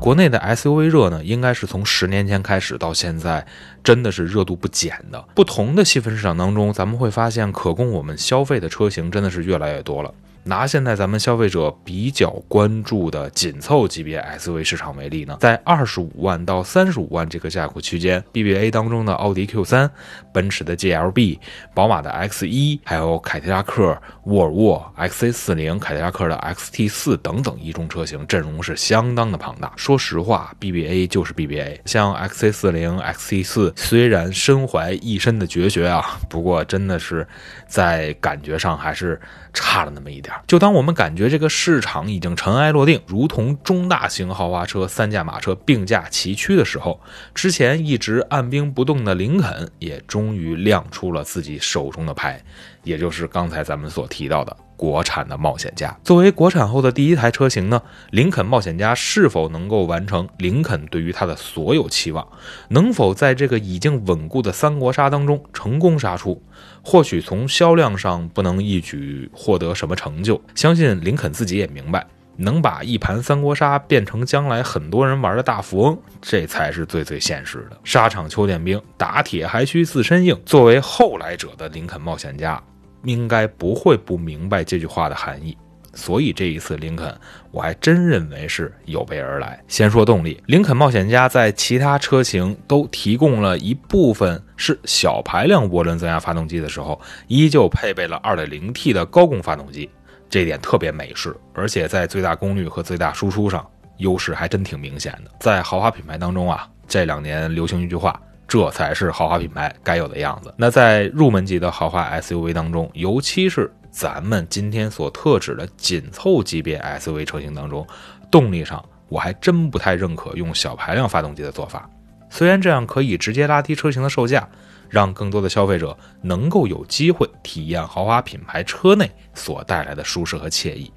国内的 SUV 热呢，应该是从十年前开始到现在，真的是热度不减的。不同的细分市场当中，咱们会发现可供我们消费的车型真的是越来越多了。拿现在咱们消费者比较关注的紧凑级别 SUV 市场为例呢，在二十五万到三十五万这个价格区间，BBA 当中的奥迪 Q3、奔驰的 GLB、宝马的 X1，还有凯迪拉克、沃尔沃 XC40、凯迪拉克的 XT4 等等一众车型，阵容是相当的庞大。说实话，BBA 就是 BBA，像 XC40、XT4 虽然身怀一身的绝学啊，不过真的是在感觉上还是差了那么一点。就当我们感觉这个市场已经尘埃落定，如同中大型豪华车三驾马车并驾齐驱的时候，之前一直按兵不动的林肯也终于亮出了自己手中的牌，也就是刚才咱们所提到的国产的冒险家。作为国产后的第一台车型呢，林肯冒险家是否能够完成林肯对于它的所有期望？能否在这个已经稳固的三国杀当中成功杀出？或许从销量上不能一举获得什么成就，相信林肯自己也明白，能把一盘三国杀变成将来很多人玩的大富翁，这才是最最现实的。沙场秋点兵，打铁还需自身硬。作为后来者的林肯冒险家，应该不会不明白这句话的含义。所以这一次林肯，我还真认为是有备而来。先说动力，林肯冒险家在其他车型都提供了一部分是小排量涡轮增压发动机的时候，依旧配备了 2.0T 的高功发动机，这点特别美式，而且在最大功率和最大输出上优势还真挺明显的。在豪华品牌当中啊，这两年流行一句话，这才是豪华品牌该有的样子。那在入门级的豪华 SUV 当中，尤其是咱们今天所特指的紧凑级别 SUV 车型当中，动力上我还真不太认可用小排量发动机的做法。虽然这样可以直接拉低车型的售价，让更多的消费者能够有机会体验豪华品牌车内所带来的舒适和惬意，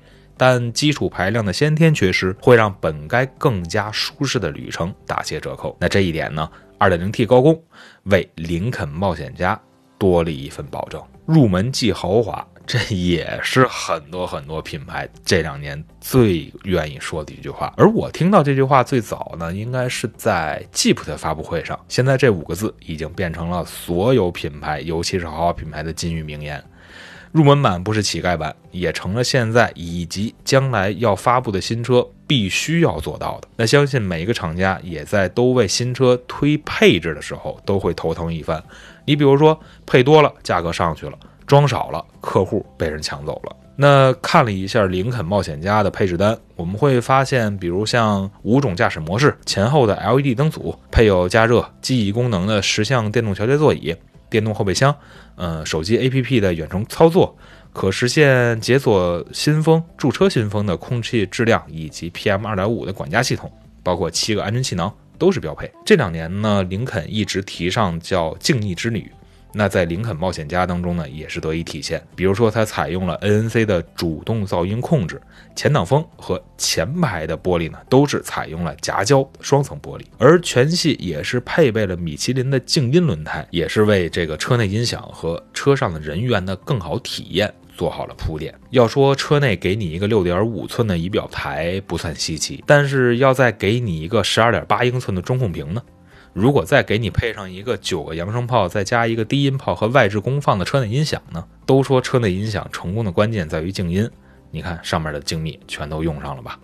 但基础排量的先天缺失会让本该更加舒适的旅程打些折扣。那这一点呢，2.0T 高功为林肯冒险家多了一份保证。入门即豪华，这也是很多很多品牌这两年最愿意说的一句话。而我听到这句话最早呢，应该是在 Jeep 的发布会上。现在这五个字已经变成了所有品牌，尤其是豪华品牌的金玉名言。入门版不是乞丐版，也成了现在以及将来要发布的新车必须要做到的。那相信每一个厂家也在都为新车推配置的时候都会头疼一番。你比如说配多了，价格上去了；装少了，客户被人抢走了。那看了一下林肯冒险家的配置单，我们会发现，比如像五种驾驶模式、前后的 LED 灯组、配有加热、记忆功能的十项电动调节座椅。电动后备箱，呃，手机 APP 的远程操作，可实现解锁新风、驻车新风的空气质量以及 PM 二点五的管家系统，包括七个安全气囊都是标配。这两年呢，林肯一直提倡叫静谧之旅。那在林肯冒险家当中呢，也是得以体现。比如说，它采用了 ANC 的主动噪音控制，前挡风和前排的玻璃呢，都是采用了夹胶双层玻璃，而全系也是配备了米其林的静音轮胎，也是为这个车内音响和车上的人员的更好体验做好了铺垫。要说车内给你一个六点五寸的仪表台不算稀奇，但是要再给你一个十二点八英寸的中控屏呢？如果再给你配上一个九个扬声炮，再加一个低音炮和外置功放的车内音响呢？都说车内音响成功的关键在于静音，你看上面的精密全都用上了吧？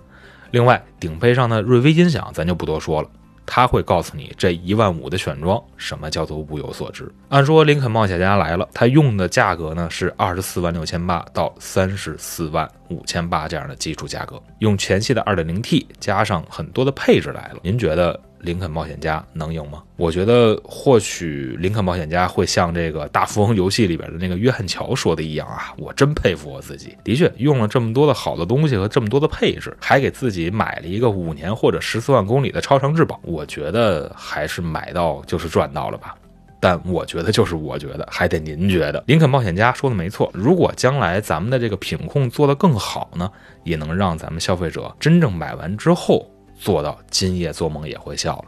另外顶配上的瑞威音响咱就不多说了，它会告诉你这一万五的选装什么叫做物有所值。按说林肯冒险家来了，它用的价格呢是二十四万六千八到三十四万五千八这样的基础价格，用全系的二点零 T 加上很多的配置来了，您觉得？林肯冒险家能赢吗？我觉得或许林肯冒险家会像这个大富翁游戏里边的那个约翰乔说的一样啊，我真佩服我自己，的确用了这么多的好的东西和这么多的配置，还给自己买了一个五年或者十四万公里的超长质保，我觉得还是买到就是赚到了吧。但我觉得就是我觉得，还得您觉得。林肯冒险家说的没错，如果将来咱们的这个品控做得更好呢，也能让咱们消费者真正买完之后做到今夜做梦也会笑了。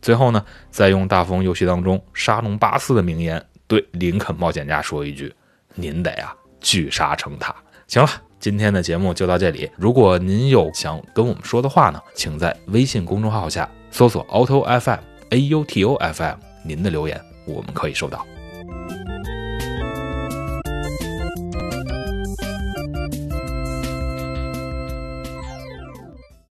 最后呢，再用大富翁游戏当中沙龙巴斯的名言对林肯冒险家说一句：“您得啊，聚沙成塔。”行了，今天的节目就到这里。如果您有想跟我们说的话呢，请在微信公众号下搜索 “auto FM”。A U T O F M，您的留言我们可以收到。